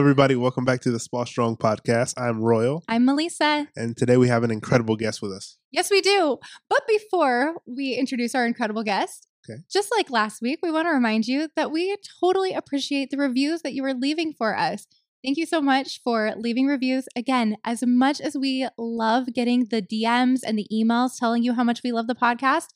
everybody. Welcome back to the Spa Strong podcast. I'm Royal, I'm Melissa. and today we have an incredible guest with us. Yes, we do. But before we introduce our incredible guest, Okay. just like last week, we want to remind you that we totally appreciate the reviews that you are leaving for us. Thank you so much for leaving reviews. Again, as much as we love getting the DMs and the emails telling you how much we love the podcast,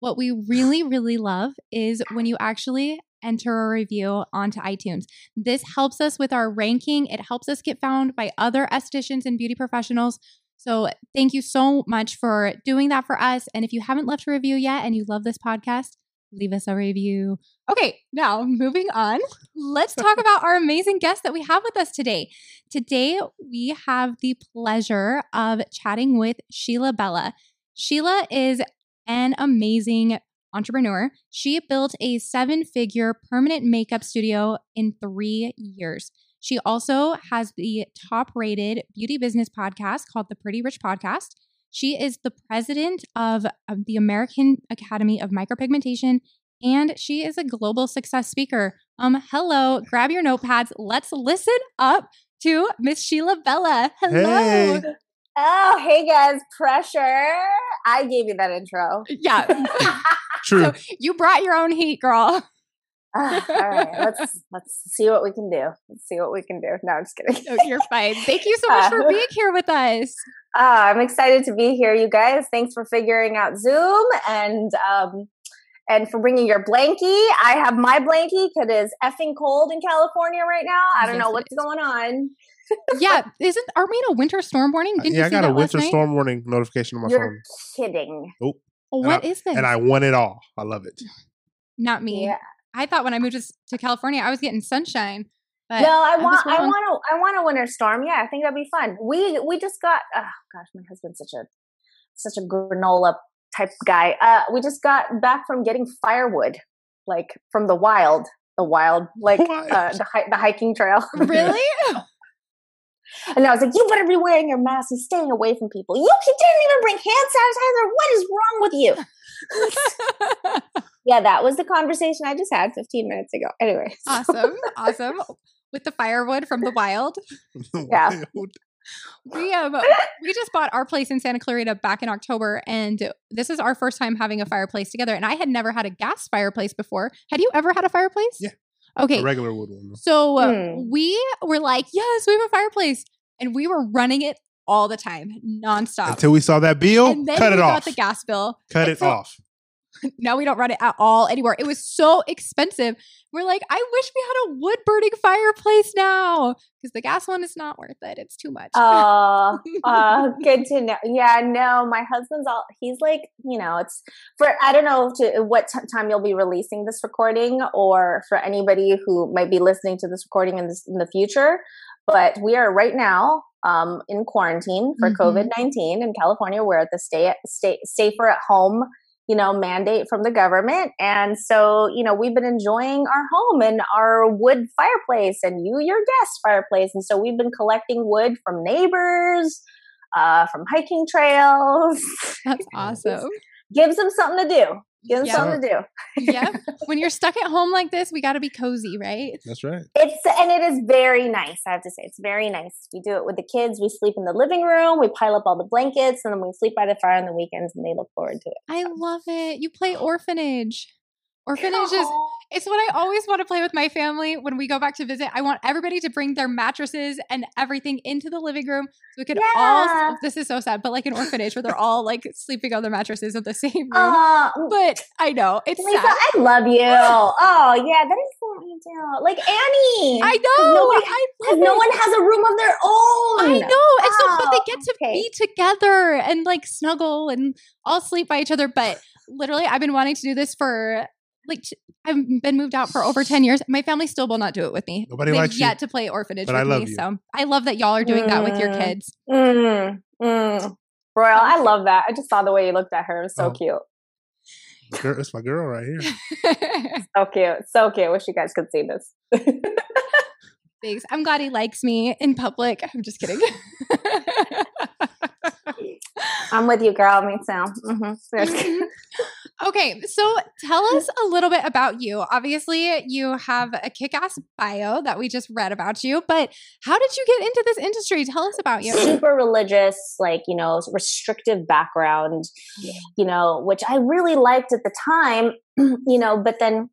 what we really, really love is when you actually enter a review onto iTunes. This helps us with our ranking. It helps us get found by other estheticians and beauty professionals. So, thank you so much for doing that for us. And if you haven't left a review yet and you love this podcast, leave us a review. Okay, now moving on, let's talk about our amazing guest that we have with us today. Today, we have the pleasure of chatting with Sheila Bella. Sheila is an amazing entrepreneur. She built a seven figure permanent makeup studio in three years. She also has the top rated beauty business podcast called the Pretty Rich Podcast. She is the president of, the American Academy of Micropigmentation and she is a global success speaker. Um, hello, grab your notepads. Let's listen up to Miss Sheila Bella. Hello. Hey. Oh, hey guys, pressure. I gave you that intro. Yeah. True. So you brought your own heat, girl. Ah, all right, let's let's see what we can do. Let's see what we can do. No, I'm just kidding. No, you're fine. Thank you so much for Uh, being here with us. Ah, I'm excited to be here, you guys. Thanks for figuring out Zoom and um and for bringing your blankie. I have my blankie because it's effing cold in California right now. I don't Yes, know what's going on. Yeah, isn't aren't we in a winter storm warning? Didn't yeah, I you see got that a winter last night? storm warning notification on my You're phone, kidding. Oh, and What I- is this? and I won it all. I love it. Not me. Yeah. I thought when I moved to, to California, I was getting sunshine. But no, I was want, I wrong. want a, I want a winter storm. Yeah, I think that'd be fun. We we just got. Oh gosh, my husband's such a such a granola type guy. Uh, we just got back from getting firewood, like from the wild, the wild, like uh, the the hiking trail. really? and I was like, you better be wearing your mask and staying away from people. You, you didn't even bring hand sanitizer. What is wrong with you? yeah, that was the conversation I just had 15 minutes ago. Anyway, awesome. Awesome. With the firewood from the wild. Yeah. Wild. We um we just bought our place in Santa Clarita back in October and this is our first time having a fireplace together and I had never had a gas fireplace before. Had you ever had a fireplace? Yeah. Okay. A regular wood one. So Hmm. we were like, yes, we have a fireplace. And we were running it all the time, nonstop. Until we saw that bill, and then cut we it got off. the gas bill. cut And it so off. Now we don't run it at all anymore. It was so expensive. We're like, I wish we had a wood burning fireplace now because the gas one is not worth it. It's too much. Oh, uh, good to know. Yeah, no, my husband's all, he's like, you know, it's for, I don't know to what t- time you'll be releasing this recording or for anybody who might be listening to this recording in, this, in the future, but we are right now um, in quarantine for Mhm. COVID 19 in California. We're at the stay, stay safer at home. You know, mandate from the government. And so, you know, we've been enjoying our home and our wood fireplace and you, your guest fireplace. And so we've been collecting wood from neighbors, uh, from hiking trails. That's awesome. Gives them something to do. Gives them Yeah. something to do. yeah. When you're stuck at home like this, we got to be cozy, right? That's right. It's and it is very nice. I have to say, it's very nice. We do it with the kids. We sleep in the living room. We pile up all the blankets, and then we sleep by the fire on the weekends, and they look forward to it. I love it. You play orphanage. Orphanage is Aw. it's what I always want to play with my family when we go back to visit. I want everybody to bring their mattresses and everything into the living room so we could all this is so sad, but like an orphanage where they're all like sleeping on their mattresses in the same room. Uh, but I know it's Lisa, sad. I love you. Oh yeah, that is we do. Like Annie. I know. nobody- I no it. one has a room of their own. I know. And so but they Oh, get to okay. be together and like snuggle and all sleep by each other. But literally, I've been wanting to do this for like t- I've been moved out for over 10 years. My family still will not do it with me. Nobody They've likes you, yet to play orphanage but with I love me. you. So I love that y'all are doing that with your Mm. kids. Mm, mm. Royal, I love that. I just saw the way you looked at her. It was so Oh. cute. Girl, it's my girl right here. So cute. So cute. I wish you guys could see this. Thanks. I'm glad he likes me in public. I'm just kidding. I'm with you, girl. Me too. hmm Okay, so tell us a little bit about you. Obviously, you have a kick ass bio that we just read about you, but how did you get into this industry? Tell us about you. Super religious, like, you know, restrictive background, you know, which I really liked at the time, you know, but then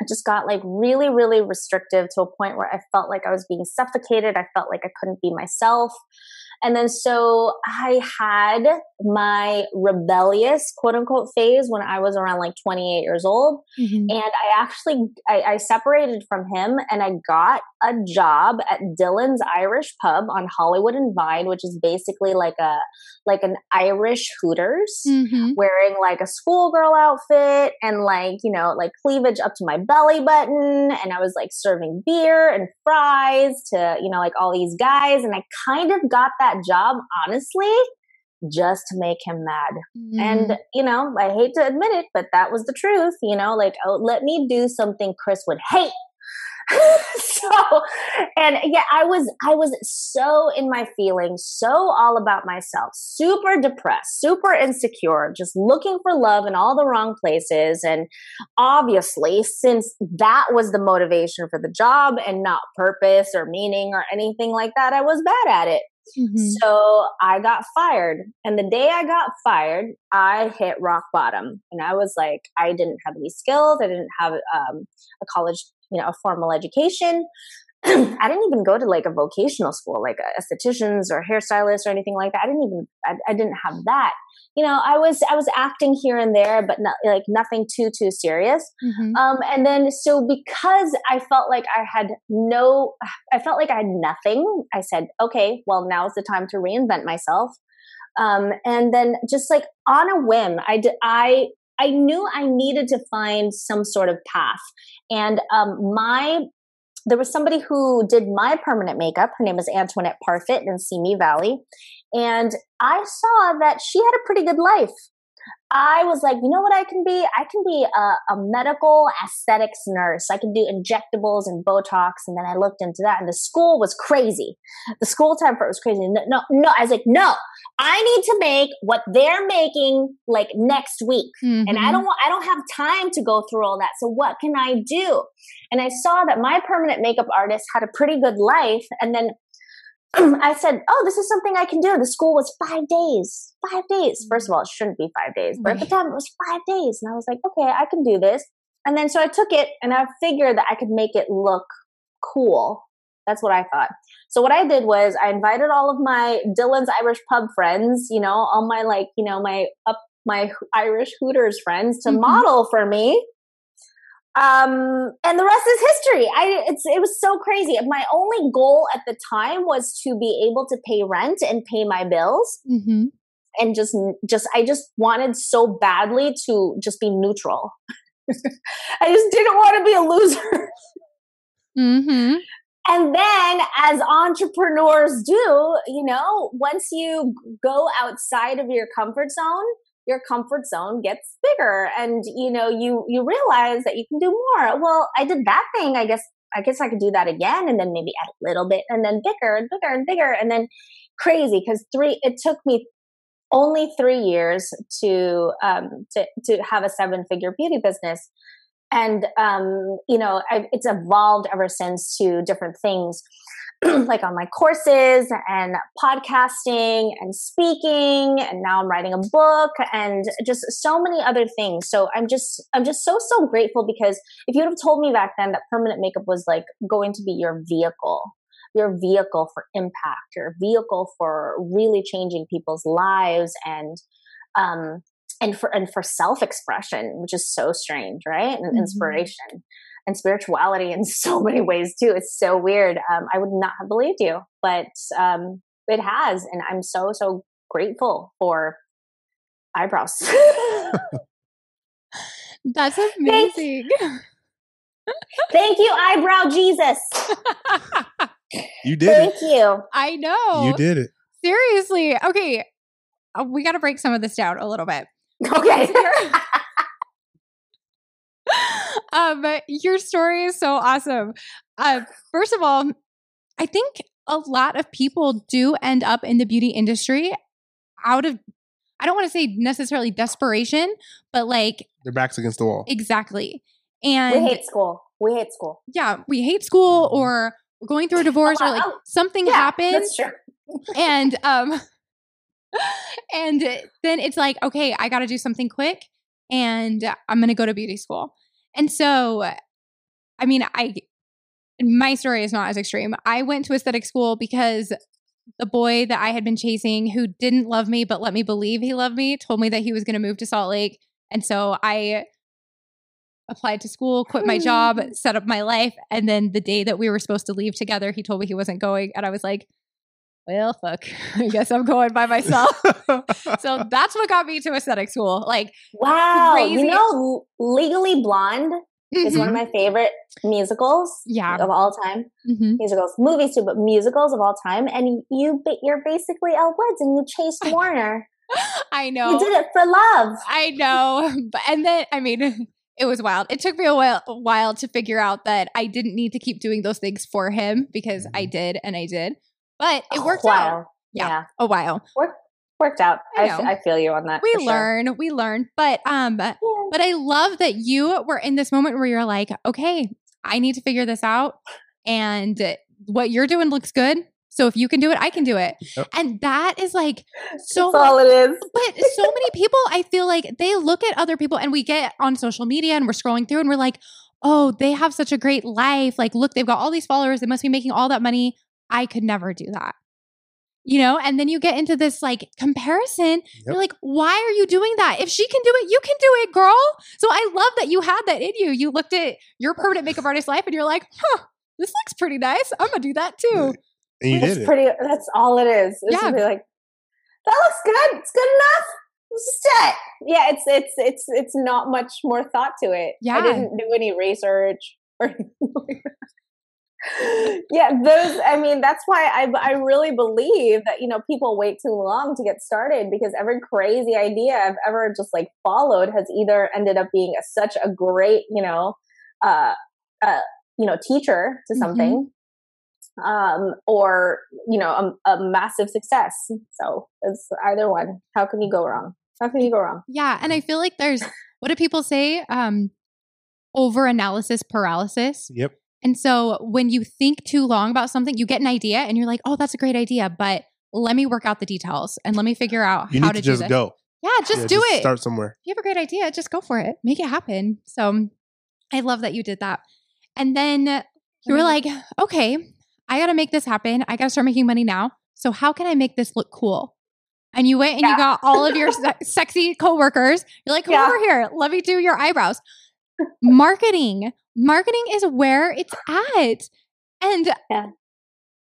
I just got like really, really restrictive to a point where I felt like I was being suffocated. I felt like I couldn't be myself. And then so I had my rebellious quote unquote phase when I was around like 28 years old. Mm-hmm. And I actually, I, I, separated from him and I got a job at Dillon's Irish Pub on Hollywood and Vine, which is basically like a, like an Irish Hooters mm-hmm. wearing like a schoolgirl outfit and like, you know, like cleavage up to my belly button. And I was like serving beer and fries to, you know, like all these guys. And I kind of got that that job, honestly, just to make him mad. Mm. And, you know, I hate to admit it, but that was the truth, you know, like, oh, let me do something Chris would hate. so and yeah i was i was so in my feelings so all about myself super depressed super insecure just looking for love in all the wrong places and obviously since that was the motivation for the job and not purpose or meaning or anything like that i was bad at it Mm-hmm. So I got fired. And the day I got fired, I hit rock bottom. And I was like, I didn't have any skills. I didn't have um, a college, you know, a formal education. I didn't even go to like a vocational school, like a estheticians or hairstylists or anything like that. I didn't even, I, I didn't have that you know, I was I was acting here and there, but not like nothing too too serious. Mm-hmm. Um, and then so because I felt like I had no, I felt like I had nothing. I said, okay, well now's the time to reinvent myself. Um, and then just like on a whim, I did, I I knew I needed to find some sort of path. And um, my there was somebody who did my permanent makeup. Her name is Antoinette Parfit in Simi Valley. And I saw that she had a pretty good life. I was like, you know what I can be? I can be a, a, medical aesthetics nurse. I can do injectables and Botox. And then I looked into that, and the school was crazy. The school time for it was crazy. No, no, no. I was like, no, I need to make what they're making like next week, mm-hmm. and I mm-hmm. don't want, I don't have time to go through all that. So what can I do? And I saw that my permanent makeup artist had a pretty good life, and then I said, "Oh, this is something I can do." The school was five days. Five days. First of all, it shouldn't be five days, but at the time it was five days, and I was like, "Okay, I can do this." And then so I took it, and I figured that I could make it look cool. That's what I thought. So what I did was I invited all of my Dillon's Irish pub friends, you know, all my like, you know, my up my Irish Hooters friends to mm-hmm. model for me um, and the rest is history. I it's it was so crazy. My only goal at the time was to be able to pay rent and pay my bills, mm-hmm. and just just I just wanted so badly to just be neutral. I just didn't want to be a loser. Mm-hmm. And then, as entrepreneurs do, you know, once you go outside of your comfort zone, your comfort zone gets bigger and you know you you realize that you can do more. Well i did that thing i guess i guess i could do that again and then maybe add a little bit and then bigger and bigger and bigger and then crazy because three it took me only three years to um to to have a seven figure beauty business. And um you know I've, it's evolved ever since to different things like online courses and podcasting and speaking and now I'm writing a book and just so many other things. So I'm just I'm just so so grateful because if you would have told me back then that permanent makeup was like going to be your vehicle your vehicle for impact, your vehicle for really changing people's lives and um and for and for self-expression, which is so strange, right? And mm-hmm. inspiration and spirituality in so many ways too. It's so weird. Um, I would not have believed you, but um, it has, and I'm so so grateful for eyebrows. That's amazing. Thank, Thank you, eyebrow Jesus. You did Thank it. you. I know. You did it. Seriously. Okay. Uh, we got to break some of this down a little bit. Okay um, your story is so awesome. Uh, first of all, I think a lot of people do end up in the beauty industry out of I don't want to say necessarily desperation, but like Their backs against the wall. exactly. And we hate school. We hate school. yeah, we hate school Mhm. or going through a divorce or like Oh, something Yeah, happened That's true. and um and then it's like okay i gotta do something quick and i'm gonna go to beauty school and so uh, i mean i my story is not as extreme. I went to aesthetic school because the boy that i had been chasing who didn't love me but let me believe he loved me told me that he was gonna move to salt lake. And so i applied to school quit my job set up my life and then the day that we were supposed to leave together he told me he wasn't going. And i was like well, fuck. I guess I'm going by myself. so that's what got me to aesthetic school. Like, Wow. Crazy. You know, Legally Blonde is one of my favorite musicals Mm-hmm. Yeah. of all time. Mhm. Musicals, movies too, but musicals of all time. And you, you're basically Elle Woods, and you chased Warner. I know. You did it for love. I know. But, and then, I mean, it was wild. It took me a while, a while to figure out that I didn't need to keep doing those things for him because I did and I did. But it worked out Yeah. Yeah. a while. Worked out. I I. I feel you on that. We for sure. learn, we learn. But um, Yeah. But I love that you were in this moment where you're like, okay, I need to figure this out. And what you're doing looks good. So if you can do it, I can do it. Yep. And that is like so That's all it is. but so many people, I feel like they look at other people and we get on social media and we're scrolling through and we're like, oh, they have such a great life. Like, look, they've got all these followers. They must be making all that money. I could never do that. You know, and then you get into this like comparison. You're like, why are you doing that? If she can do it, you can do it, girl. So I love that you had that in you. You looked at your permanent makeup artist life and you're like, huh, this looks pretty nice. I'm gonna do that too. And you It's did it. pretty. That's all it is. It's Yeah. be like, that looks good. It's good enough. It's just it. Yeah, it's it's it's it's not much more thought to it. Yeah. I didn't do any research or anything like that. Yeah, those. I mean, that's why I I really believe that you know people wait too long to get started because every crazy idea I've ever just like followed has either ended up being a, such a great you know uh uh you know teacher to Mhm. something um, or you know a, a massive success. So it's either one. How can you go wrong? How can you go wrong? Yeah. And I feel like there's what do people say? Um over analysis paralysis. Yep. And so when you think too long about something, you get an idea and you're like, oh, that's a great idea, but let me work out the details and let me figure out You how need to to do just this. go. Yeah, just Yeah, do it. Start somewhere. you have a great idea, just go for it. Make it happen. So I love that you did that. And then you were like, okay, I got to make this happen. I got to start making money now. So how can I make this look cool? And you went and you got all of your se- sexy coworkers. You're like, come Yeah. over here. Let me do your eyebrows. Marketing. Marketing is where it's at. And Yeah.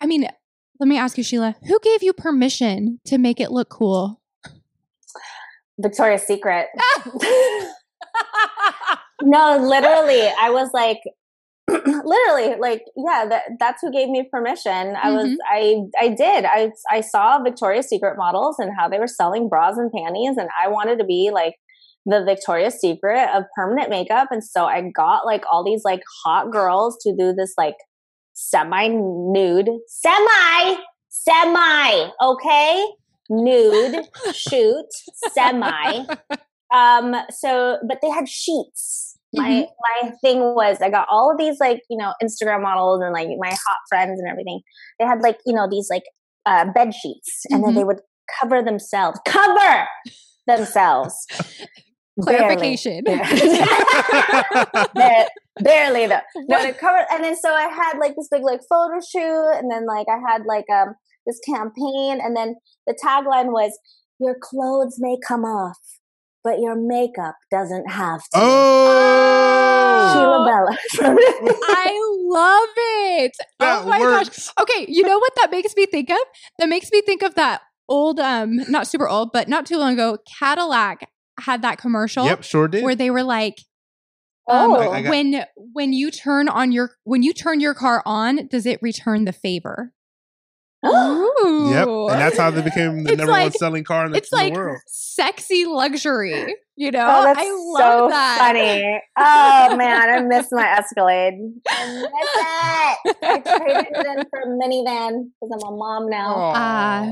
I mean, let me ask you, Sheila, who gave you permission to make it look cool? Victoria's Secret. no, literally, I was like, literally, like, yeah, that, that's who gave me permission. I was, Mhm. I, I did. I, I saw Victoria's Secret models and how they were selling bras and panties, and I wanted to be like the Victoria's Secret of permanent makeup, and so I got like all these like hot girls to do this like semi nude, semi, semi, okay, nude shoot, semi. Um, so, but they had sheets. My Mhm. my thing was I got all of these like you know Instagram models and like my hot friends and everything. They had like you know these like uh, bed sheets, and then Mhm. they would cover themselves, cover themselves. Barely. Clarification. Barely though. No, to cover, and then so I had like this big like photo shoot, and then like I had like um this campaign, and then the tagline was "Your clothes may come off, but your makeup doesn't have to." Oh, Sheila Bella. I love it. That oh my works. gosh. Okay, you know what that makes me think of? That makes me think of that old um not super old, but not too long ago, Cadillac had that commercial Yep, sure did. where they were like um, Oh. I got- when when you turn on your when you turn your car on, does it return the favor? Ooh. Yep, and that's how they became the It's number one selling car in the, it's in the world. sexy luxury. You know, Oh, that's I love so that. funny. Oh man, I miss my Escalade. I miss it. I traded it in for a minivan because I'm a mom now. Ah.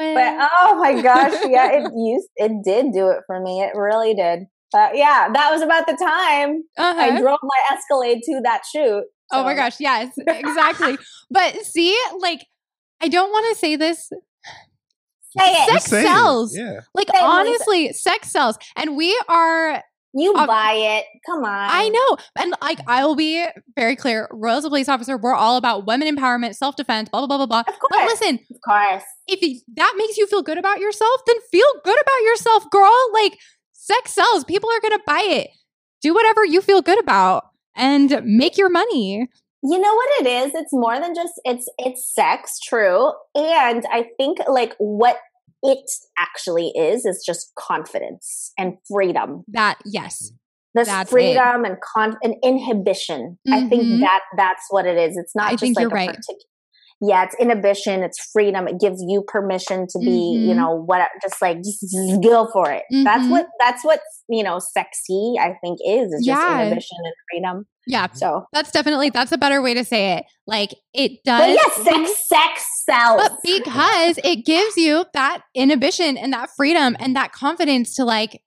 Aw. but oh my gosh, yeah, it used it did do it for me. It really did. But yeah, that was about the time uh-huh. I drove my Escalade to that shoot. Oh my gosh, yes, exactly. but see, like, I don't want to say this. Say it. Sex Just it. sells. Yeah. Like, Say it, honestly, sex sells. And we are You Um, buy it. Come on. I know. And like I will be very clear, Royal as a police officer, we're all about women empowerment, self-defense, blah, blah, blah, blah, blah. Of But course. listen, Of course. if that makes you feel good about yourself, then feel good about yourself, girl. Like sex sells. People are gonna buy it. Do whatever you feel good about and make your money. You know what it is? It's more than just it's it's sex, true. And I think like what it actually is is just confidence and freedom. That yes. This That's it. freedom and con and inhibition. I Mhm. think that that's what it is. It's not I just like a right. particular yeah, it's inhibition, it's freedom. It gives you permission to be, you Mhm. know, what just like just, just go for it. That's Mhm. what that's what you know, sexy, I think is, is just inhibition and freedom. Yeah. So That's definitely that's a better way to say it. Like it does But yes, sex sex sells. But because it gives you that inhibition and that freedom and that confidence to like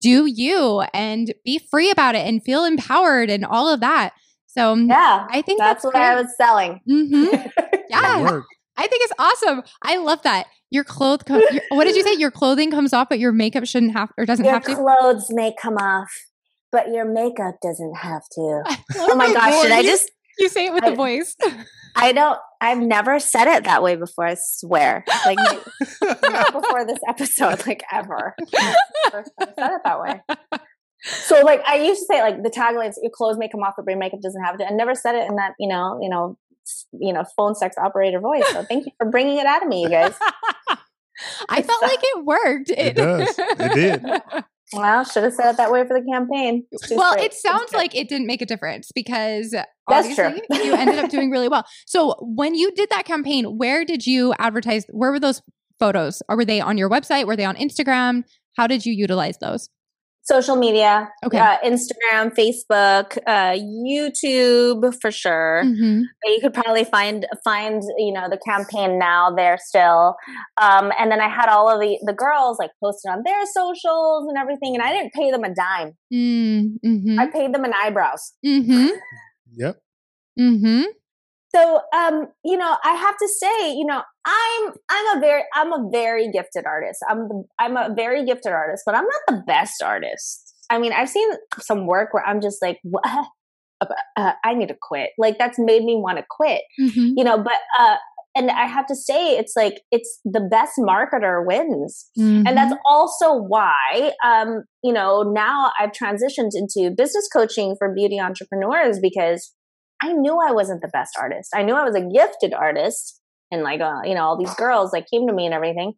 do you and be free about it and feel empowered and all of that. So yeah. I think That's that's, what I was selling. hmm Yeah. I think it's awesome. I love that. Your clothes, co- your, what did you say? Your clothing comes off, but your makeup shouldn't have or doesn't Your have to. Your clothes may come off, but your makeup doesn't have to. Oh my your gosh, should I just You say it with I- the voice. I don't I've never said it that way before, I swear. Like not before this episode, like ever. First time I said it that way. So like I used to say like the tagline is your clothes may come off but your makeup doesn't have to. I never said it in that, you know, you know, you know, phone sex operator voice. So thank you for bringing it out of me, you guys. I felt like it worked. It does. It did. Well, should have said it that way for the campaign. Well, straight. it sounds like it didn't make a difference because That's true. you ended up doing really well. So when you did that campaign, where did you advertise? Where were those photos? Or were they on your website? Were they on Instagram? How did you utilize those? Social media Okay. uh, instagram facebook uh, youtube for sure Mhm. you could probably find find you know the campaign now there still um, and then i had all of the the girls like posted on their socials and everything and i didn't pay them a dime Mm, mhm. i paid them an eyebrows Mhm. Yep. So um you know i have to say you know i'm i'm a very i'm a very gifted artist. I'm the, i'm a very gifted artist but i'm not the best artist. I mean i've seen some work where i'm just like what? Uh, i need to quit. Like that's made me want to quit Mhm. you know but uh and i have to say it's like it's the best marketer wins. And that's also why um you know now i've transitioned into business coaching for beauty entrepreneurs because i knew i wasn't the best artist i knew i was a gifted artist and like uh, you know all these girls that came to me and everything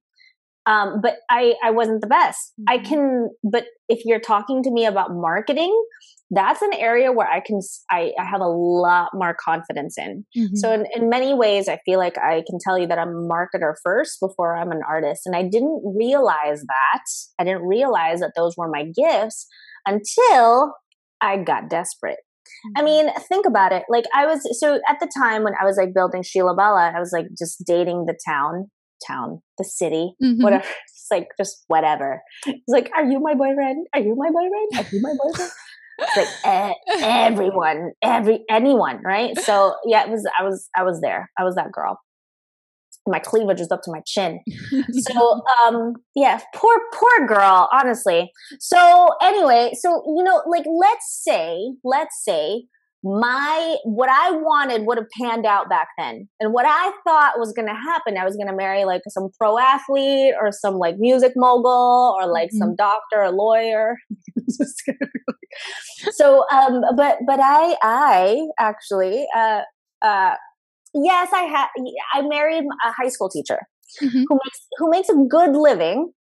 um but i i wasn't the best i Mhm. can but if you're talking to me about marketing that's an area where i can I have a lot more confidence in Mhm. so in, in many ways, I feel like I can tell you that I'm a marketer first before I'm an artist. And I didn't realize that. I didn't realize that those were my gifts until I got desperate. Mm-hmm. I mean, think about it. Like I was so at the time when I was like building Sheila Bella, I was like just dating the town, town, the city, Mhm. whatever. It's like just whatever. It's like, are you my boyfriend? Are you my boyfriend? Are you my boyfriend? It's like eh, everyone, every anyone, right? So yeah, it was. I was. I was there. I was that girl. My cleavage was up to my chin. So um, yeah, poor poor girl. Honestly. So anyway, so you know, like let's say, let's say my what I wanted would have panned out back then, and what I thought was going to happen, I was going to marry like some pro athlete or some like music mogul or like some doctor or lawyer. So um but but i i actually uh uh yes i had i married a high school teacher Mhm. who makes who makes a good living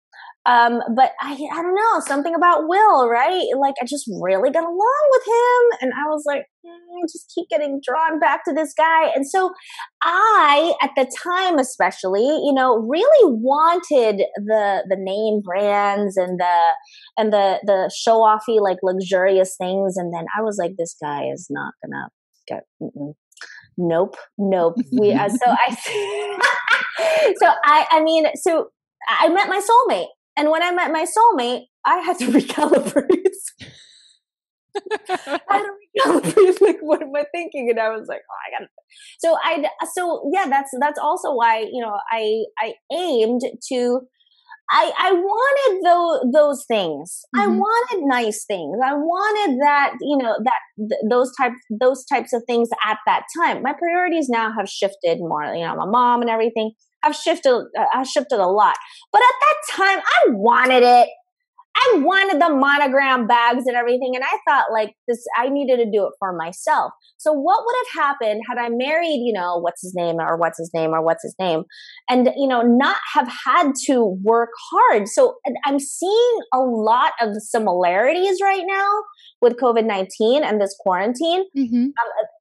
um but i i don't know something about will right like i just really got along with him and i was like mm, I just keep getting drawn back to this guy and so i at the time especially you know really wanted the the name brands and the and the the show offy like luxurious things and then i was like this guy is not gonna get. Nope, nope. We uh, so I so I I mean so I met my soulmate, and when I met my soulmate, I had to recalibrate. I had to recalibrate. Like, what am I thinking? And I was like, oh, I gotta. So I so yeah, that's that's also why you know I I aimed to I, I wanted those, those things. Mm-hmm. I wanted nice things. I wanted that, you know, that th- those types those types of things at that time. My priorities now have shifted more. You know, my mom and everything have shifted. Uh, have shifted a lot. But at that time, I wanted it. I wanted the monogram bags and everything. And I thought like this, I needed to do it for myself. So what would have happened had I married, you know, what's his name or what's his name or what's his name and, you know, not have had to work hard. So I'm seeing a lot of similarities right now with COVID 19 and this quarantine mm-hmm. um,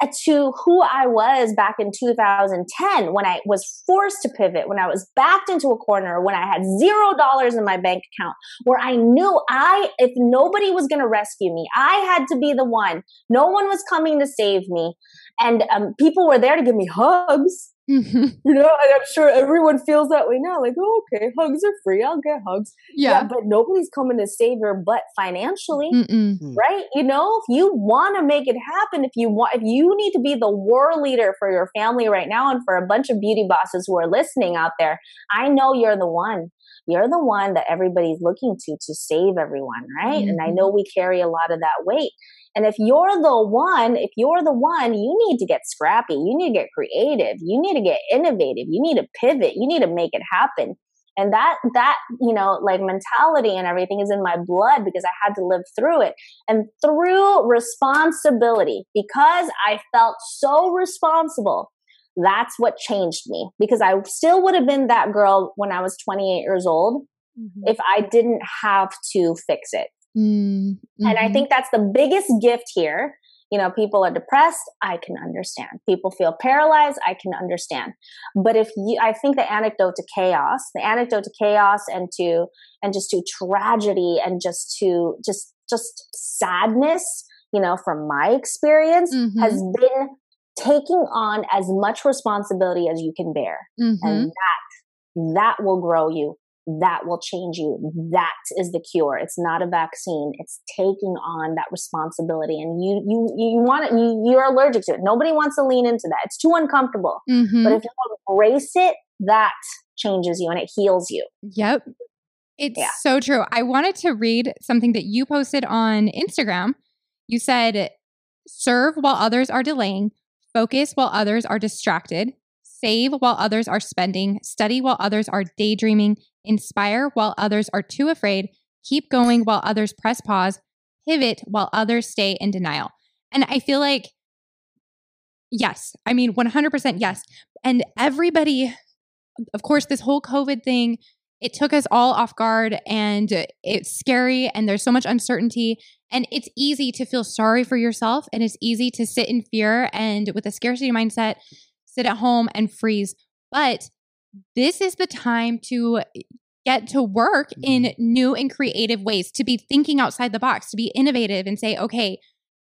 uh, to who I was back in 2010 when I was forced to pivot, when I was backed into a corner, when I had zero dollars in my bank account, where I knew I, if nobody was going to rescue me, I had to be the one. No one was coming to save me. And um, people were there to give me hugs. Mm-hmm. You know, and I'm sure everyone feels that way now. Like, oh, okay, hugs are free. I'll get hugs. Yeah. yeah but nobody's coming to save your butt financially, Mm-mm. Hmm. right? You know, if you want to make it happen, if you want, if you need to be the war leader for your family right now, and for a bunch of beauty bosses who are listening out there, I know you're the one. You're the one that everybody's looking to to save everyone, right? Mm-hmm. And I mm-hmm. know we carry a lot of that weight. And if you're the one, if you're the one, you need to get scrappy. You need to get creative. You need to get innovative. You need to pivot. You need to make it happen. And that, that, you know, like mentality and everything is in my blood because I had to live through it. And through responsibility, because I felt so responsible, that's what changed me because I still would have been that girl when I was 28 years old mm-hmm. if I didn't have to fix it. Mm-hmm. And I mm-hmm. think that's the biggest gift here. You know, people are depressed. I can understand. People feel paralyzed. I can understand. But if you, I think the anecdote to chaos, the anecdote to chaos and to, and just to tragedy and just to, just, just sadness, you know, from my experience mm-hmm. has been taking on as much responsibility as you can bear. Mm-hmm. And that, that will grow you that will change you. That is the cure. It's not a vaccine. It's taking on that responsibility. And you you you want it, you, you're allergic to it. Nobody wants to lean into that. It's too uncomfortable. Mm-hmm. But if you embrace it, that changes you and it heals you. Yep. It's yeah. so true. I wanted to read something that you posted on Instagram. You said, serve while others are delaying, focus while others are distracted, save while others are spending, study while others are daydreaming, inspire while others are too afraid, keep going while others press pause, pivot while others stay in denial. And I feel like, yes, I mean, 100% yes. And everybody, of course, this whole COVID thing, it took us all off guard and it's scary and there's so much uncertainty. And it's easy to feel sorry for yourself and it's easy to sit in fear and with a scarcity mindset, sit at home and freeze. But this is the time to get to work in mm-hmm. new and creative ways, to be thinking outside the box, to be innovative and say, okay,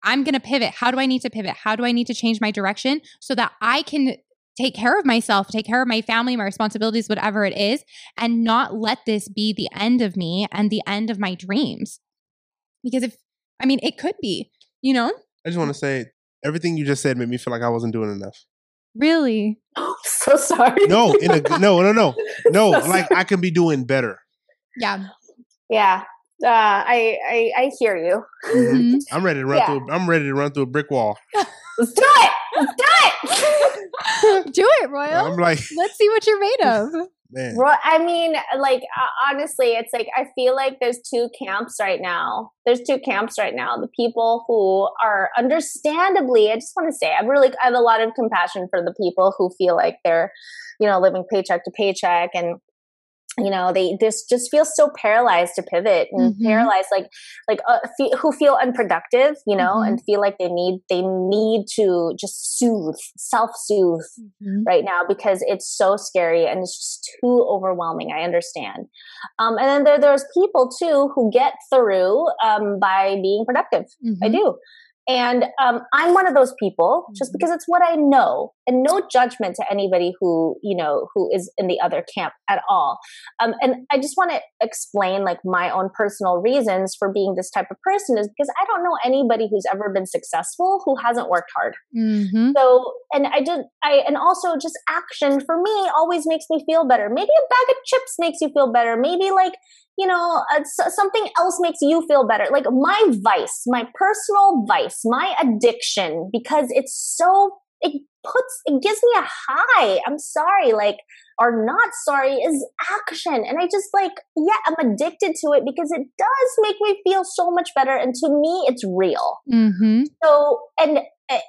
I'm going to pivot. How do I need to pivot? How do I need to change my direction so that I can take care of myself, take care of my family, my responsibilities, whatever it is, and not let this be the end of me and the end of my dreams? Because if, I mean, it could be, you know? I just want to say everything you just said made me feel like I wasn't doing enough. Really? Oh, so sorry. No, in a no, no, no, no. so like I can be doing better. Yeah. Yeah. Uh, I, I I hear you. Mm-hmm. mm-hmm. I'm ready to run yeah. through. I'm ready to run through a brick wall. Let's do it. Let's do it. do it, Royal. I'm like, let's see what you're made of. Man. I mean, like honestly, it's like I feel like there's two camps right now. There's two camps right now. The people who are understandably, I just want to say, I'm really, I have a lot of compassion for the people who feel like they're, you know, living paycheck to paycheck and you know they this just feels so paralyzed to pivot and mm-hmm. paralyzed like like uh, fe- who feel unproductive you know mm-hmm. and feel like they need they need to just soothe self-soothe mm-hmm. right now because it's so scary and it's just too overwhelming i understand um, and then there, there's people too who get through um, by being productive i mm-hmm. do And um, I'm one of those people just Mhm. because it's what I know, and no judgment to anybody who you know who is in the other camp at all. Um, and I just want to explain like my own personal reasons for being this type of person is because I don't know anybody who's ever been successful who hasn't worked hard. Mm-hmm. So, and I did, I, and also just action for me always makes me feel better. Maybe a bag of chips makes you feel better. Maybe like, you know, uh, something else makes you feel better. Like my vice, my personal vice, my addiction, because it's so, it puts, it gives me a high. I'm sorry, like, or not sorry, is action. And I just like, yeah, I'm addicted to it because it does make me feel so much better. And to me, it's real Mm-hmm. so and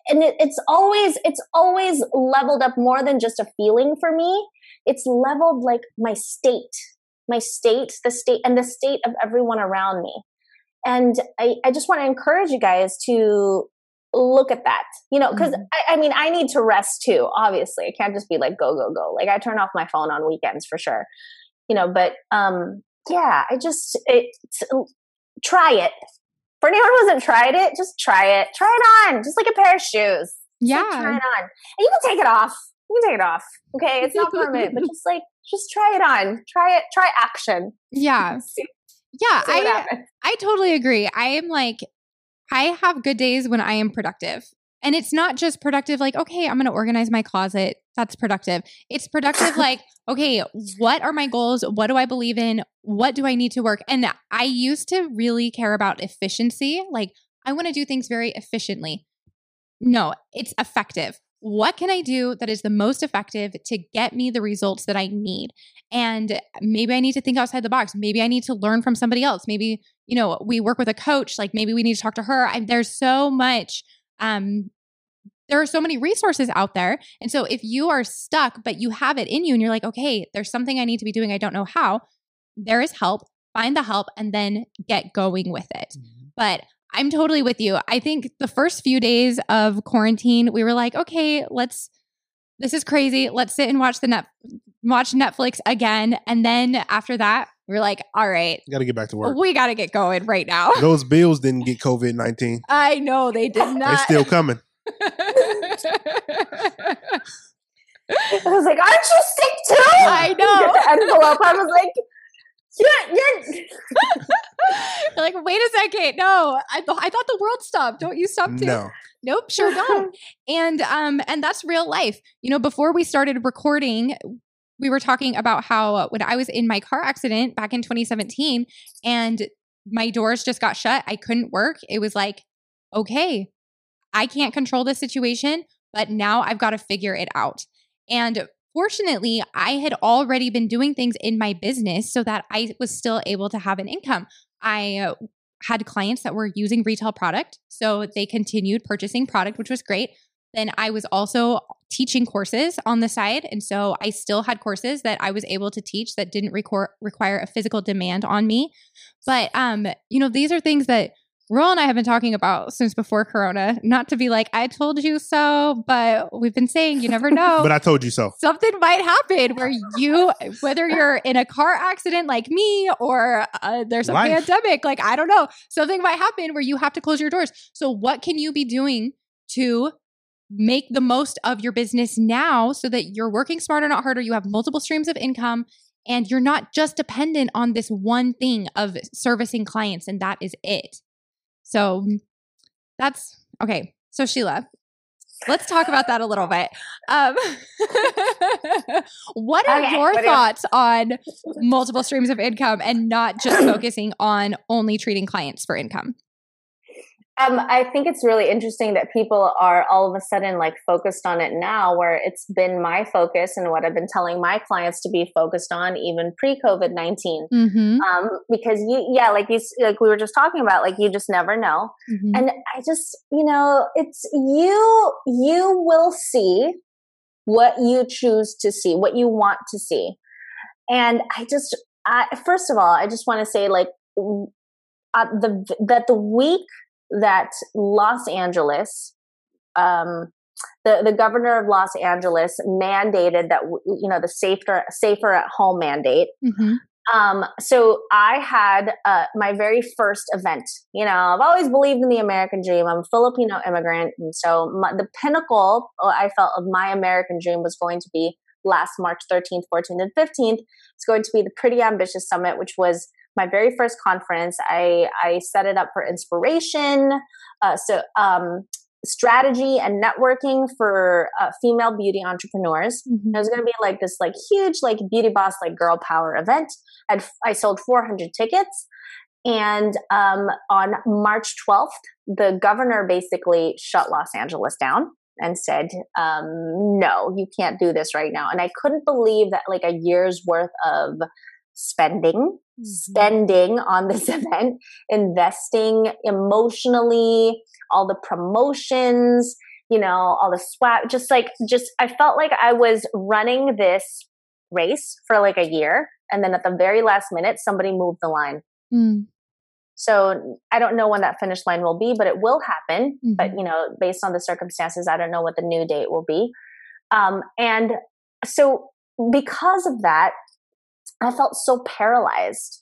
and it, it's always it's always leveled up more than just a feeling for me it's leveled like my state my state the state and the state of everyone around me. And i, I just want to encourage you guys to look at that you know because Mhm. I, I mean i need to rest too obviously. I can't just be like go go go. Like i turn off my phone on weekends for sure you know but um yeah i just it try it. For anyone who hasn't tried it just try it. Try it on just like a pair of shoes. Just, like, try it on. And you can take it off you take it off okay it's not permanent but just like just try it on try it try action Yeah. see, Yeah. see I happens. I totally agree. I am like, I have good days when I am productive. And it's not just productive, like, okay, I'm going to organize my closet. That's productive. It's productive, like, okay, what are my goals? What do I believe in? What do I need to work? And I used to really care about efficiency. Like, I want to do things very efficiently. No, it's effective. What can I do that is the most effective to get me the results that I need? And maybe I need to think outside the box. Maybe I need to learn from somebody else. Maybe, you know, we work with a coach, like maybe we need to talk to her. I, there's so much um there are so many resources out there. And so if you are stuck but you have it in you and you're like, "Okay, there's something I need to be doing, I don't know how." There is help. Find the help and then get going with it. But I'm totally with you. I think the first few days of quarantine, we were like, okay, let's. This is crazy. Let's sit and watch the net, watch Netflix again, and then after that, we're like, all right, Got to get back to work. we got to get going right now. Those bills didn't get COVID nineteen. I know they did not. They're still coming. I was like, aren't you sick too? I know. Get the envelope. I was like, you're, you're You're like, wait a second. No, I, th- I thought the world stopped. Don't you stop too? No. Nope, sure don't. and um, and that's real life. You know, before we started recording, we were talking about how when I was in my car accident back in 2017, and my doors just got shut, I couldn't work. It was like, okay, I can't control the situation, but now I've got to figure it out. And fortunately, I had already been doing things in my business so that I was still able to have an income. I uh, had clients that were using retail product, so they continued purchasing product, which was great. Then I was also teaching courses on the side. And so I still had courses that I was able to teach that didn't require require a physical demand on me. But um, you know, these are things that Roel and I have been talking about since before Corona. Not to be like, I told you so, but we've been saying you never know. But I told you so. Something might happen where you, whether you're in a car accident like me or uh, there's a Life. pandemic, like I don't know, something might happen where you have to close your doors. So, what can you be doing to make the most of your business now so that you're working smarter, not harder? You have multiple streams of income and you're not just dependent on this one thing of servicing clients, and that is it. So, that's okay. So, Sheila, let's talk about that a little bit. Um, what are Okay, your what thoughts on multiple streams of income and not just focusing on only treating clients for income? Um, I think it's really interesting that people are all of a sudden like focused on it now, where it's been my focus and what I've been telling my clients to be focused on even pre COVID 19. Mm-hmm. Um, because you, yeah, like you, like we were just talking about, like you just never know. Mm-hmm. And I just, you know, it's you, you will see what you choose to see, what you want to see. And I just, I, first of all, I just want to say like, uh, the, that the week that Los Angeles, um, the, the governor of Los Angeles mandated that, you know, the safer, safer at home mandate, Mm-hmm. Um, so I had uh, my very first event. You know, I've always believed in the American dream. I'm a Filipino immigrant, and so my, the pinnacle uh, I felt of my American dream was going to be last March 13th, 14th, and 15th. It's going to be the Pretty Ambitious Summit, which was my very first conference. I I set it up for inspiration. Uh, so um, strategy and networking for uh, female beauty entrepreneurs. Mm-hmm. It was going to be like this like huge like beauty boss like girl power event. And I sold 400 tickets. And um, on March 12th, the governor basically shut Los Angeles down and said, um, no, you can't do this right now. And I couldn't believe that like a year's worth of spending, mm-hmm. spending on this event, investing emotionally, all the promotions, you know, all the swap, just like, just, I felt like I was running this race for like a year. And then at the very last minute, somebody moved the line. Mm. So I don't know when that finish line will be, but it will happen. Mm-hmm. But, you know, based on the circumstances, I don't know what the new date will be. Um, and so because of that, I felt so paralyzed.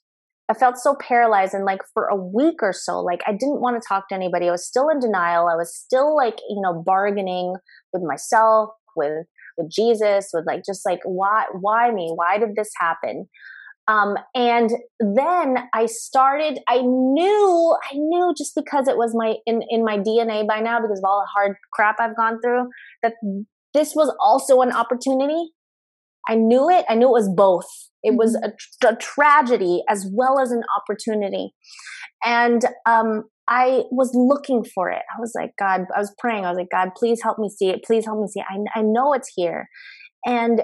I felt so paralyzed and like for a week or so, like I didn't want to talk to anybody. I was still in denial. I was still like, you know, bargaining with myself, with with Jesus, with like just like why why me? Why did this happen? Um, and then I started, I knew, I knew just because it was my in, in my DNA by now, because of all the hard crap I've gone through, that this was also an opportunity. I knew it. I knew it was both. It was mm-hmm. a, a tragedy as well as an opportunity. And um, I was looking for it. I was like, God, I was praying. I was like, God, please help me see it. Please help me see it. I, I know it's here. And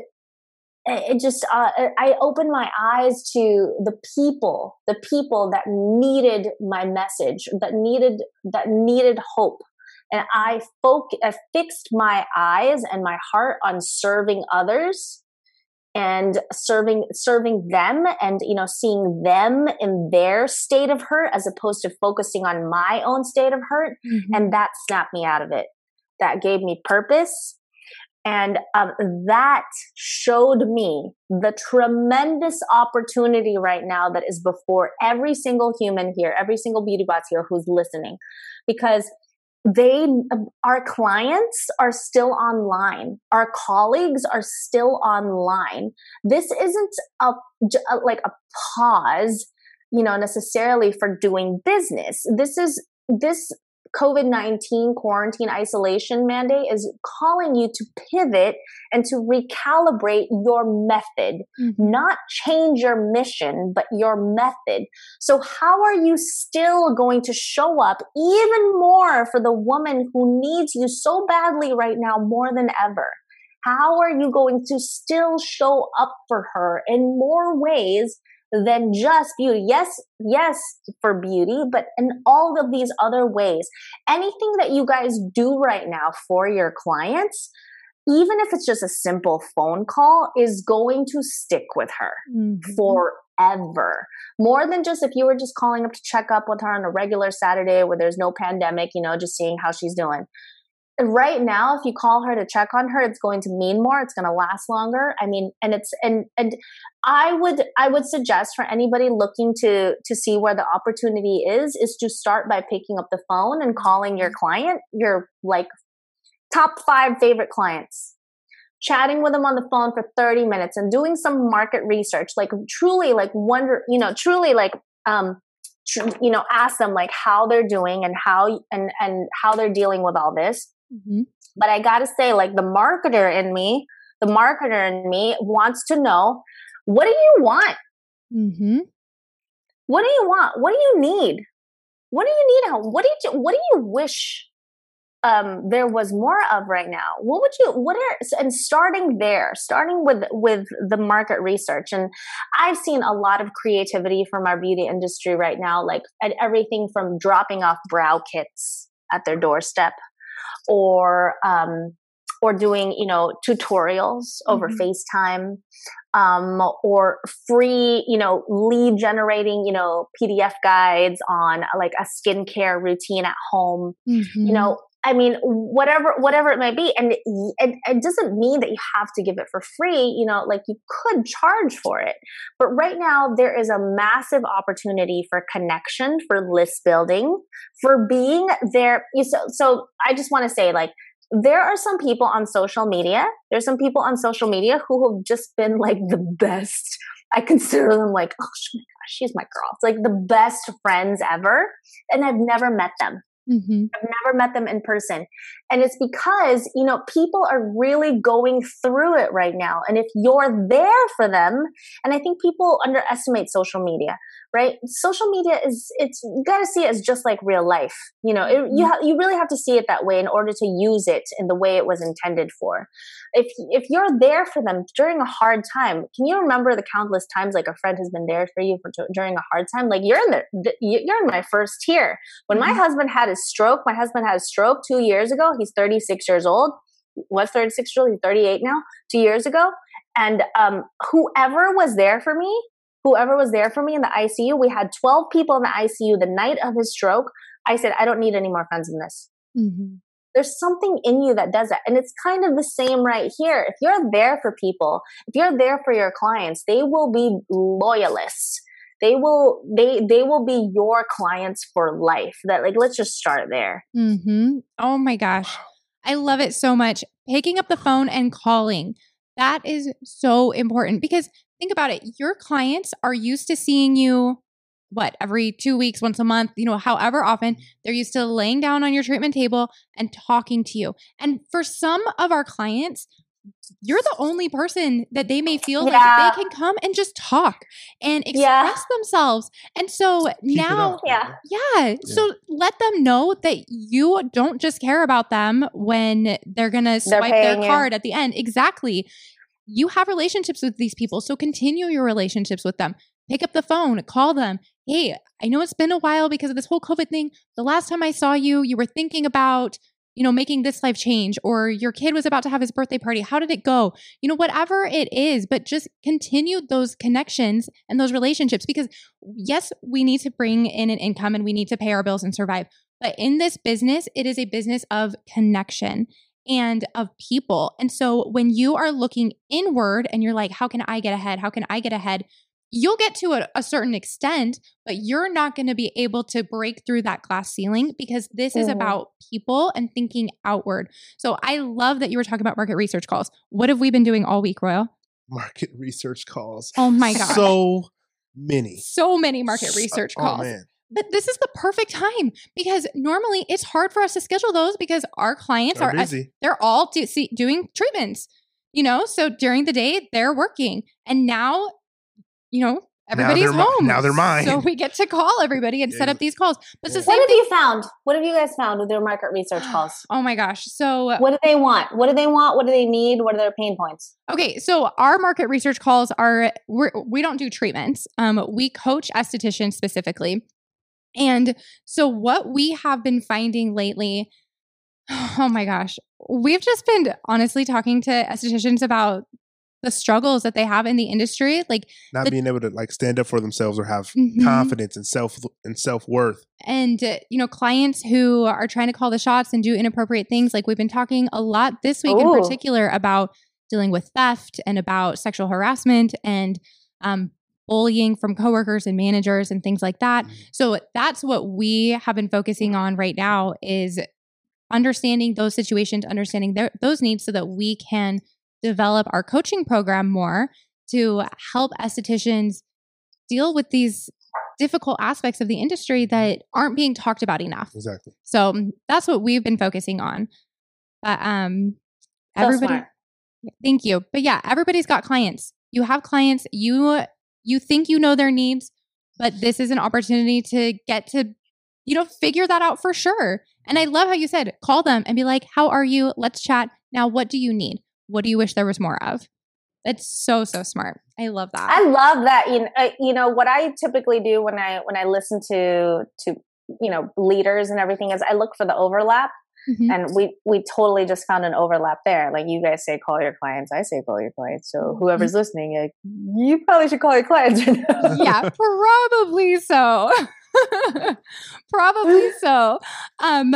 it just, uh, I opened my eyes to the people, the people that needed my message, that needed, that needed hope. And I folk, I fixed my eyes and my heart on serving others and serving serving them and you know seeing them in their state of hurt as opposed to focusing on my own state of hurt. Mm-hmm. and that snapped me out of it. That gave me purpose. And um, that showed me the tremendous opportunity right now that is before every single human here every single beauty boss here who's listening. Because they our clients are still online. Our colleagues are still online. This isn't a, like a pause you know necessarily for doing business. This is this COVID 19 quarantine isolation mandate is calling you to pivot and to recalibrate your method, mm-hmm. not change your mission, but your method. So, how are you still going to show up even more for the woman who needs you so badly right now, more than ever? How are you going to still show up for her in more ways than just beauty. Yes, yes, for beauty, but in all of these other ways. Anything that you guys do right now for your clients, even if it's just a simple phone call, is going to stick with her mm-hmm. forever. More than just if you were just calling up to check up with her on a regular Saturday where there's no pandemic, you know, just seeing how she's doing right now if you call her to check on her it's going to mean more it's going to last longer. I mean and it's and and i would i would suggest for anybody looking to to see where the opportunity is is to start by picking up the phone and calling your client your like top 5 favorite clients. Chatting with them on the phone for 30 minutes and doing some market research like truly like wonder you know truly like um you know ask them like how they're doing and how and and how they're dealing with all this Mm-hmm. But I got to say, like the marketer in me, the marketer in me wants to know what do you want? Mm-hmm. What do you want? What do you need? What do you need? What do you what do you wish um, there was more of right now? What would you what are and starting there, starting with with the market research, and I've seen a lot of creativity from our beauty industry right now, like at everything from dropping off brow kits at their doorstep or um, or doing you know tutorials over mm-hmm. FaceTime um, or free you know lead generating you know PDF guides on like a skincare routine at home. Mm-hmm. You know I mean, whatever, whatever it might be. And it, it, it, doesn't mean that you have to give it for free. You know, like you could charge for it. But right now, there is a massive opportunity for connection, for list building, for being there. So, so I just want to say, like, there are some people on social media. There's some people on social media who have just been like the best. I consider them like, oh my gosh, she's my girl. It's like the best friends ever. And I've never met them. Mm-hmm. I've never met them in person. And it's because, you know, people are really going through it right now. And if you're there for them, and I think people underestimate social media, right? Social media is, it's, you got to see it as just like real life. You know, it, you, mm-hmm. ha- you really have to see it that way in order to use it in the way it was intended for. If, if you're there for them during a hard time, can you remember the countless times like a friend has been there for you for, during a hard time? Like you're in the, you're in my first tier. When my mm-hmm. husband had his stroke, my husband had a stroke two years ago. He's 36 years old. Was 36 years old. He's 38 now. Two years ago, and um, whoever was there for me, whoever was there for me in the ICU, we had 12 people in the ICU the night of his stroke. I said, I don't need any more friends than this. Mm-hmm. There's something in you that does that. And it's kind of the same right here. If you're there for people, if you're there for your clients, they will be loyalists they will they they will be your clients for life that like let's just start there mm-hmm. oh my gosh i love it so much picking up the phone and calling that is so important because think about it your clients are used to seeing you what every two weeks once a month you know however often they're used to laying down on your treatment table and talking to you and for some of our clients you're the only person that they may feel yeah. like they can come and just talk and express yeah. themselves. And so Keep now, yeah. yeah. yeah, so let them know that you don't just care about them when they're going to swipe their card at the end. Exactly. You have relationships with these people. So continue your relationships with them. Pick up the phone, call them. Hey, I know it's been a while because of this whole COVID thing. The last time I saw you, you were thinking about you know, making this life change, or your kid was about to have his birthday party. How did it go? You know, whatever it is, but just continue those connections and those relationships because, yes, we need to bring in an income and we need to pay our bills and survive. But in this business, it is a business of connection and of people. And so when you are looking inward and you're like, how can I get ahead? How can I get ahead? you'll get to a, a, certain extent, but you're not going to be able to break through that glass ceiling because this mm-hmm. is about people and thinking outward. So I love that you were talking about market research calls. What have we been doing all week, Royal? Market research calls. Oh my God. So many. So many market research oh, calls. Oh, man. But this is the perfect time because normally it's hard for us to schedule those because our clients are, are they're all do, see, doing treatments you know so during the day they're working and now you know, everybody's now home. Now they're mine. So we get to call everybody and yeah. set up these calls. But yeah. what have you found? What have you guys found with their market research calls? oh my gosh. So what do they want? What do they want? What do they need? What are their pain points? Okay, so our market research calls are we're, we do not do treatments. Um, we coach estheticians specifically. And so what we have been finding lately Oh my gosh. We've just been honestly talking to estheticians about the struggles that they have in the industry like not the, being able to like stand up for themselves or have mm-hmm. confidence and self and self-worth and uh, you know clients who are trying to call the shots and do inappropriate things like we've been talking a lot this week Ooh. in particular about dealing with theft and about sexual harassment and um, bullying from coworkers and managers and things like that mm-hmm. so that's what we have been focusing on right now is understanding those situations understanding their, those needs so that we can develop our coaching program more to help estheticians deal with these difficult aspects of the industry that aren't being talked about enough. Exactly. So mm, that's what we've been focusing on. But um so everybody smart. thank you. But yeah, everybody's got clients. You have clients, you you think you know their needs, but this is an opportunity to get to you know figure that out for sure. And I love how you said call them and be like, "How are you? Let's chat. Now what do you need?" What do you wish there was more of? It's so so smart. I love that. I love that. You know, uh, you know what I typically do when I when I listen to to you know leaders and everything is I look for the overlap. Mm-hmm. And we we totally just found an overlap there. Like you guys say, call your clients. I say, call your clients. So mm-hmm. whoever's mm-hmm. listening, like, you probably should call your clients. yeah, probably so. probably so. Um,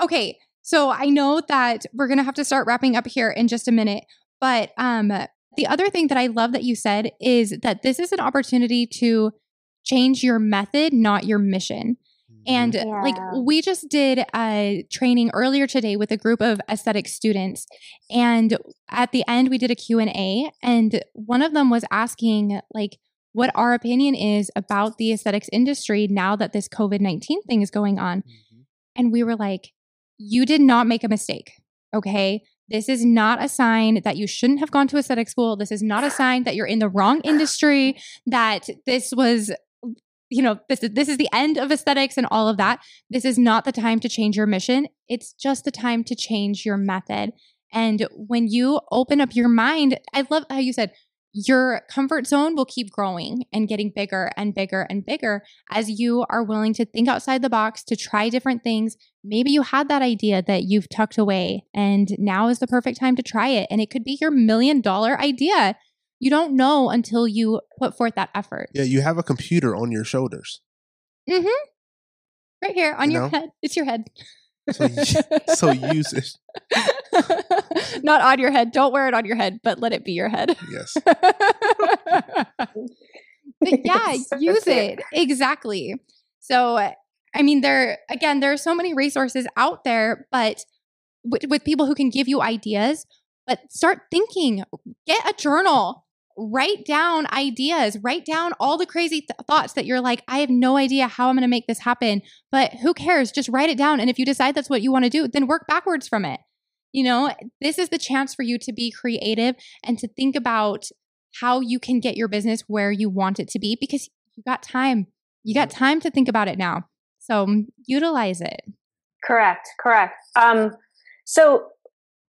okay, So I know that we're going to have to start wrapping up here in just a minute, but um the other thing that I love that you said is that this is an opportunity to change your method, not your mission. And Mm-hmm. Yeah. like we just did a training earlier today with a group of aesthetic students and at the end we did a Q&A and one of them was asking like what our opinion is about the aesthetics industry now that this COVID-19 thing is going on. Mhm. And we were like, you did not make a mistake. Okay. This is not a sign that you shouldn't have gone to aesthetic school. This is not a sign that you're in the wrong industry, that this was, you know, this is, this is the end of aesthetics and all of that. This is not the time to change your mission. It's just the time to change your method. And when you open up your mind, I love how you said, your comfort zone will keep growing and getting bigger and bigger and bigger as you are willing to think outside the box, to try different things. Maybe you had that idea that you've tucked away, and now is the perfect time to try it. And it could be your million dollar idea. You don't know until you put forth that effort. Yeah, you have a computer on your shoulders. Mm hmm. Right here on You your know? head. It's your head. So, so use it. Not on your head. Don't wear it on your head, but let it be your head. Yes. but yeah, use it. Exactly. So, I mean, there, again, there are so many resources out there, but with, with people who can give you ideas, but start thinking, get a journal, write down ideas, write down all the crazy th- thoughts that you're like, I have no idea how I'm going to make this happen, but who cares? Just write it down. And if you decide that's what you want to do, then work backwards from it. You know, this is the chance for you to be creative and to think about how you can get your business where you want it to be because you got time. You got time to think about it now. So utilize it. Correct, correct. Um, so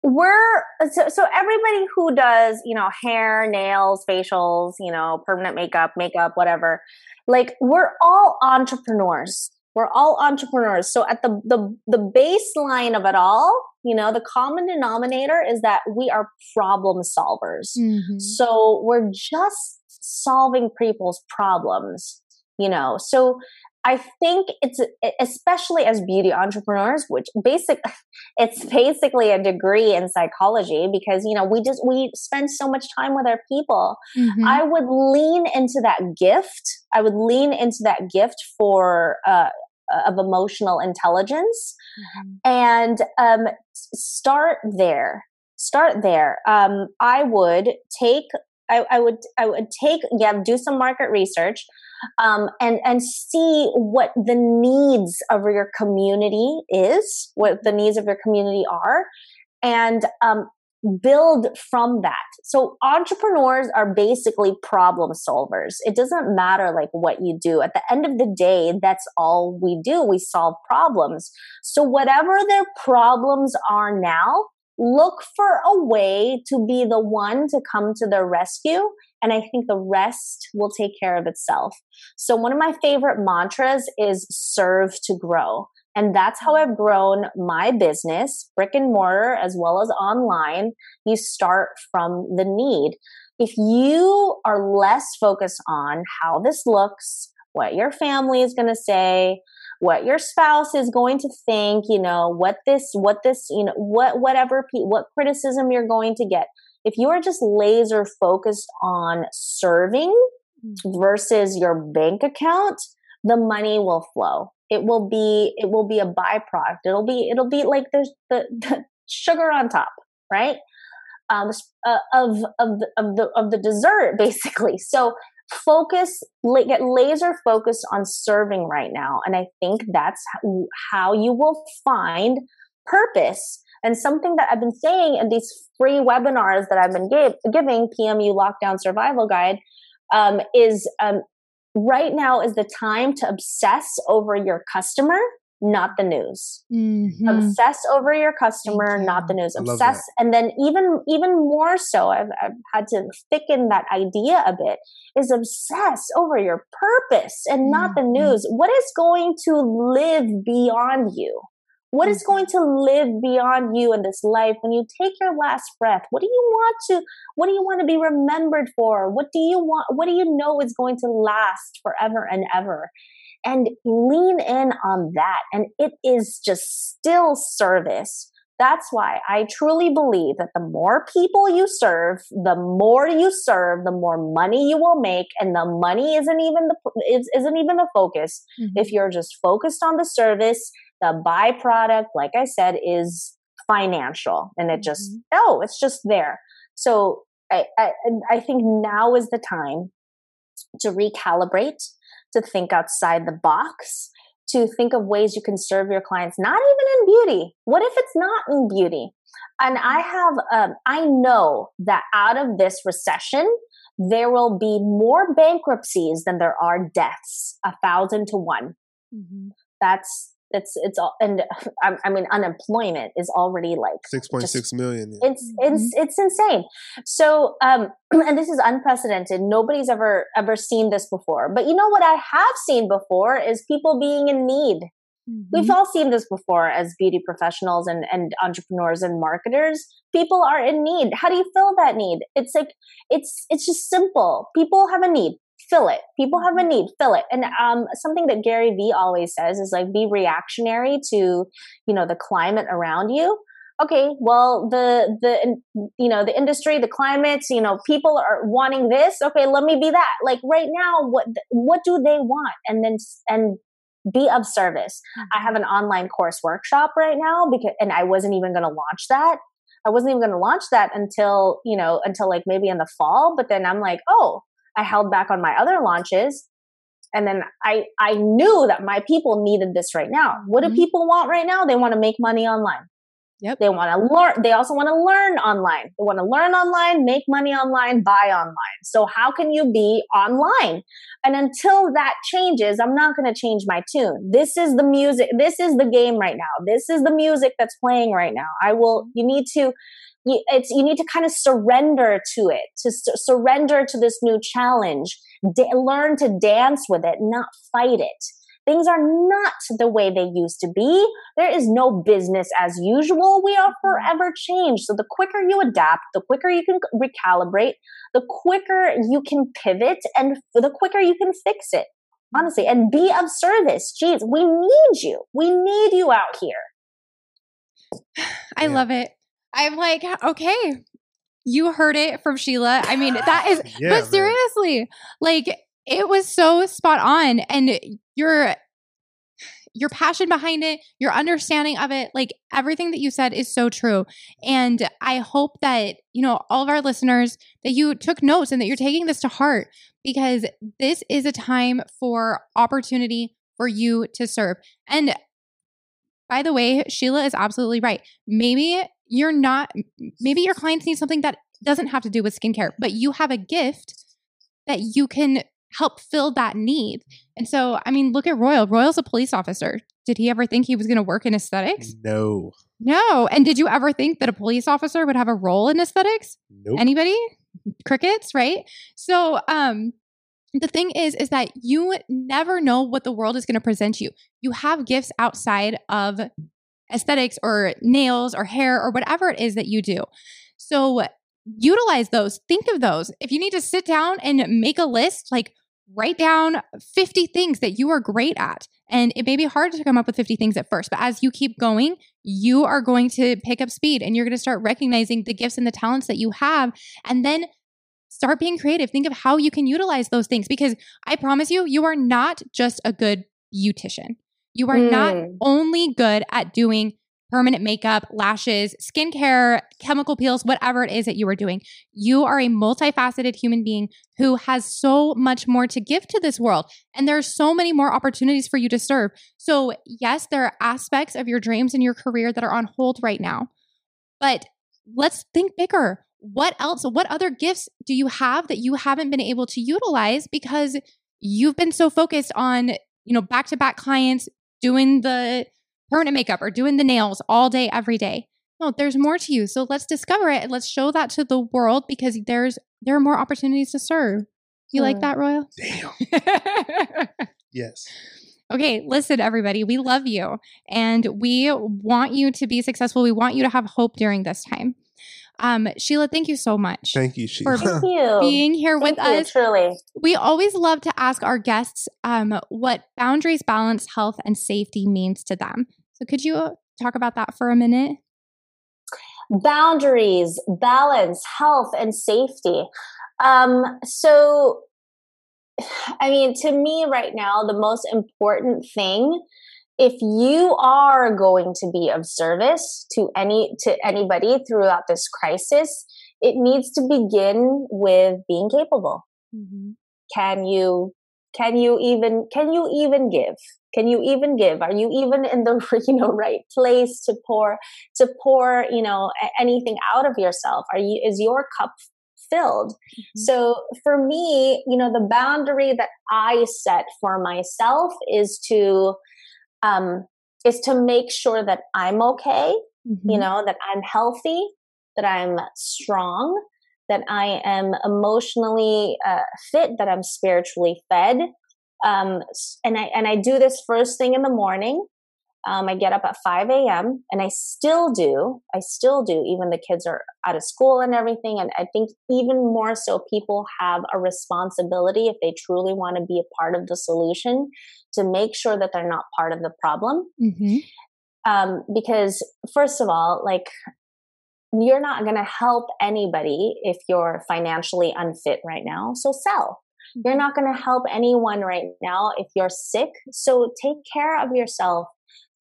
we're so, so everybody who does you know hair, nails, facials, you know permanent makeup, makeup, whatever. Like we're all entrepreneurs. We're all entrepreneurs. So at the the the baseline of it all, you know, the common denominator is that we are problem solvers. Mm-hmm. So we're just solving people's problems, you know. So I think it's especially as beauty entrepreneurs, which basic it's basically a degree in psychology because you know we just we spend so much time with our people. Mhm. I would lean into that gift. I would lean into that gift for uh, of emotional intelligence Mhm. and um, start there start there um, i would take I, I would i would take yeah do some market research um, and and see what the needs of your community is what the needs of your community are and um, build from that. So entrepreneurs are basically problem solvers. It doesn't matter like what you do. At the end of the day that's all we do. We solve problems. So whatever their problems are now look for a way to be the one to come to their rescue and i think the rest will take care of itself so one of my favorite mantras is serve to grow and that's how I've grown my business, brick and mortar, as well as online. You start from the need. If you are less focused on how this looks, what your family is going to say, what your spouse is going to think, you know, what this, what this, you know, what, whatever, what criticism you're going to get. If you are just laser focused on serving versus your bank account, the money will flow. It will be it will be a byproduct. It'll be it'll be like there's the, the sugar on top right? Um uh, of of the, of the of the dessert basically. So focus get laser focused on serving right now and i think that's how you will find purpose and something that i've been saying in these free webinars that i've been give, giving pmu lockdown survival guide um, is um, right now is the time to obsess over your customer, not the news. Mhm. Obsess over your customer, you. not the news. Obsess, and then even even more so, I've, I've had to thicken that idea a bit. Is obsess over your purpose and not the Mhm. news. What is going to live beyond you? What is Mm-hmm. going to live beyond you in this life when you take your last breath? What do you want to what do you want to be remembered for? What do you want what do you know is going to last forever and ever? and lean in on that. And it is just still service. That's why I truly believe that the more people you serve, the more you serve, the more money you will make, and the money isn't even the is, isn't even the focus. Mm-hmm. If you're just focused on the service, the byproduct, like I said, is financial, and it just mm-hmm. oh, it's just there. So I, I I think now is the time to recalibrate, to think outside the box, to think of ways you can serve your clients, not even in beauty. What if it's not in beauty? And I have, um, I know that out of this recession, there will be more bankruptcies than there are deaths, a thousand to one. Mm-hmm. That's it's it's all and I, mean unemployment is already like six point six million. Yeah. It's it's mm-hmm. it's insane. So um and this is unprecedented. Nobody's ever ever seen this before. But you know what I have seen before is people being in need. Mm-hmm. We've all seen this before as beauty professionals and, and entrepreneurs and marketers. People are in need. How do you fill that need? It's like it's it's just simple. People have a need fill it. People have a need, fill it. And um, something that Gary Vee always says is like be reactionary to, you know, the climate around you. Okay, well, the the you know the industry, the climate, you know, people are wanting this. Okay, let me be that. Like right now, what what do they want? And then and be of service. I have an online course workshop right now because, and I wasn't even going to launch that. I wasn't even going to launch that until, you know, until like maybe in the fall. But then I'm like, oh, I held back on my other launches. And then I, I knew that my people needed this right now. What do mm-hmm. people want right now? They want to make money online. Yep. They want to learn. They also want to learn online. They want to learn online, make money online, buy online. So how can you be online? And until that changes, I'm not going to change my tune. This is the music. This is the game right now. This is the music that's playing right now. I will, you need to you, it's you need to kind of surrender to it to surrender to this new challenge da- learn to dance with it not fight it. Things are not the way they used to be. There is no business as usual. We are forever changed. So the quicker you adapt the quicker you can recalibrate the quicker you can pivot and the quicker you can fix it. Honestly and be of service. Jeez we need you. We need you out here. I yeah. love it. I'm like, okay, you heard it from Sheila. I mean, that is, yeah, but seriously, man. like it was so spot on. And your, your passion behind it, your understanding of it, like everything that you said is so true. And I hope that, you know, all of our listeners that you took notes and that you're taking this to heart because this is a time for opportunity for you to serve. And by the way, Sheila is absolutely right. Maybe you're not, maybe your clients need something that doesn't have to do with skincare, but you have a gift that you can help fill that need. And so, I mean, look at Royal. Royal's a police officer. Did he ever think he was going to work in aesthetics? No. No. And did you ever think that a police officer would have a role in aesthetics? Nope. Anybody? Crickets, right? So, um, the thing is is that you never know what the world is going to present you you have gifts outside of aesthetics or nails or hair or whatever it is that you do. So utilize those. Think of those. If you need to sit down and make a list, like write down 50 things that you are great at. And it may be hard to come up with 50 things at first, but as you keep going, you are going to pick up speed and you're going to start recognizing the gifts and the talents that you have. And then start being creative. Think of how you can utilize those things because I promise you, you are not just a good beautician. You are mm. not only good at doing permanent makeup, lashes, skincare, chemical peels, whatever it is that you are doing. You are a multifaceted human being who has so much more to give to this world. And there are so many more opportunities for you to serve. So, yes, there are aspects of your dreams and your career that are on hold right now. But let's think bigger. What else? What other gifts do you have that you haven't been able to utilize because you've been so focused on, you know, back to back clients, doing the permanent makeup or doing the nails all day, every day. No, there's more to you. So let's discover it let's show that to the world because there's there are more opportunities to serve. You like that, Royal? Damn. yes. Okay, listen, everybody, we love you and we want you to be successful. We want you to have hope during this time. Um, Sheila, thank you so much. Thank you, Sheila. For Thank you. being here Thank with you, us. Truly. We always love to ask our guests um, what boundaries, balance, health, and safety means to them. So, could you talk about that for a minute? Boundaries, balance, health, and safety. Um, so, I mean, to me right now, the most important thing, if you are going to be of service to any to anybody throughout this crisis, it needs to begin with being capable. Mm-hmm. Can you can you even can you even give? Can you even give? Are you even in the you know right place to pour to pour you know anything out of yourself? Are you is your cup filled. Mm-hmm. So for me, you know, the boundary that I set for myself is to um is to make sure that I'm okay, mm-hmm. you know, that I'm healthy, that I'm strong, that I am emotionally uh, fit, that I'm spiritually fed. Um, and I and I do this first thing in the morning. Um, I get up at 5 a.m. and I still do. I still do, even the kids are out of school and everything. And I think even more so, people have a responsibility if they truly want to be a part of the solution to make sure that they're not part of the problem. Mm-hmm. Um, because, first of all, like, you're not going to help anybody if you're financially unfit right now. So sell. You're mm-hmm. not going to help anyone right now if you're sick. So take care of yourself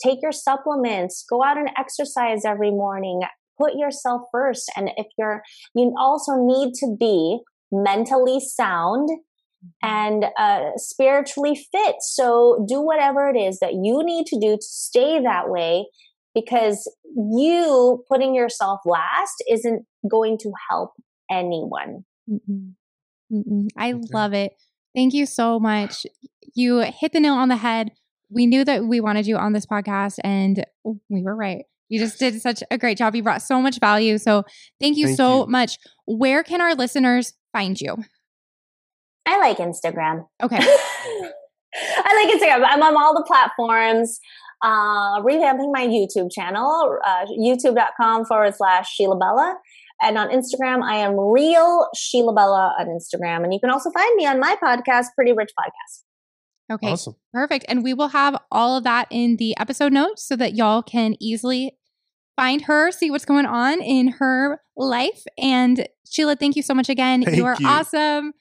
take your supplements, go out and exercise every morning, put yourself first. And if you're, you also need to be mentally sound mm-hmm. and uh, spiritually fit. So do whatever it is that you need to do to stay that way because you putting yourself last isn't going to help anyone. Mm-mm. Mm-mm. I okay. love it. Thank you so much. You hit the nail on the head we knew that we wanted you on this podcast and we were right. You just did such a great job. You brought so much value. So thank you thank so you. much. Where can our listeners find you? I like Instagram. Okay. I like Instagram. I'm on all the platforms. Uh, revamping my YouTube channel, uh, youtube.com forward slash Sheila Bella. And on Instagram, I am real Sheila Bella on Instagram. And you can also find me on my podcast, Pretty Rich Podcast. Okay. Awesome. Perfect. And we will have all of that in the episode notes so that y'all can easily find her, see what's going on in her life. And Sheila, thank you so much again. Thank you are you. awesome.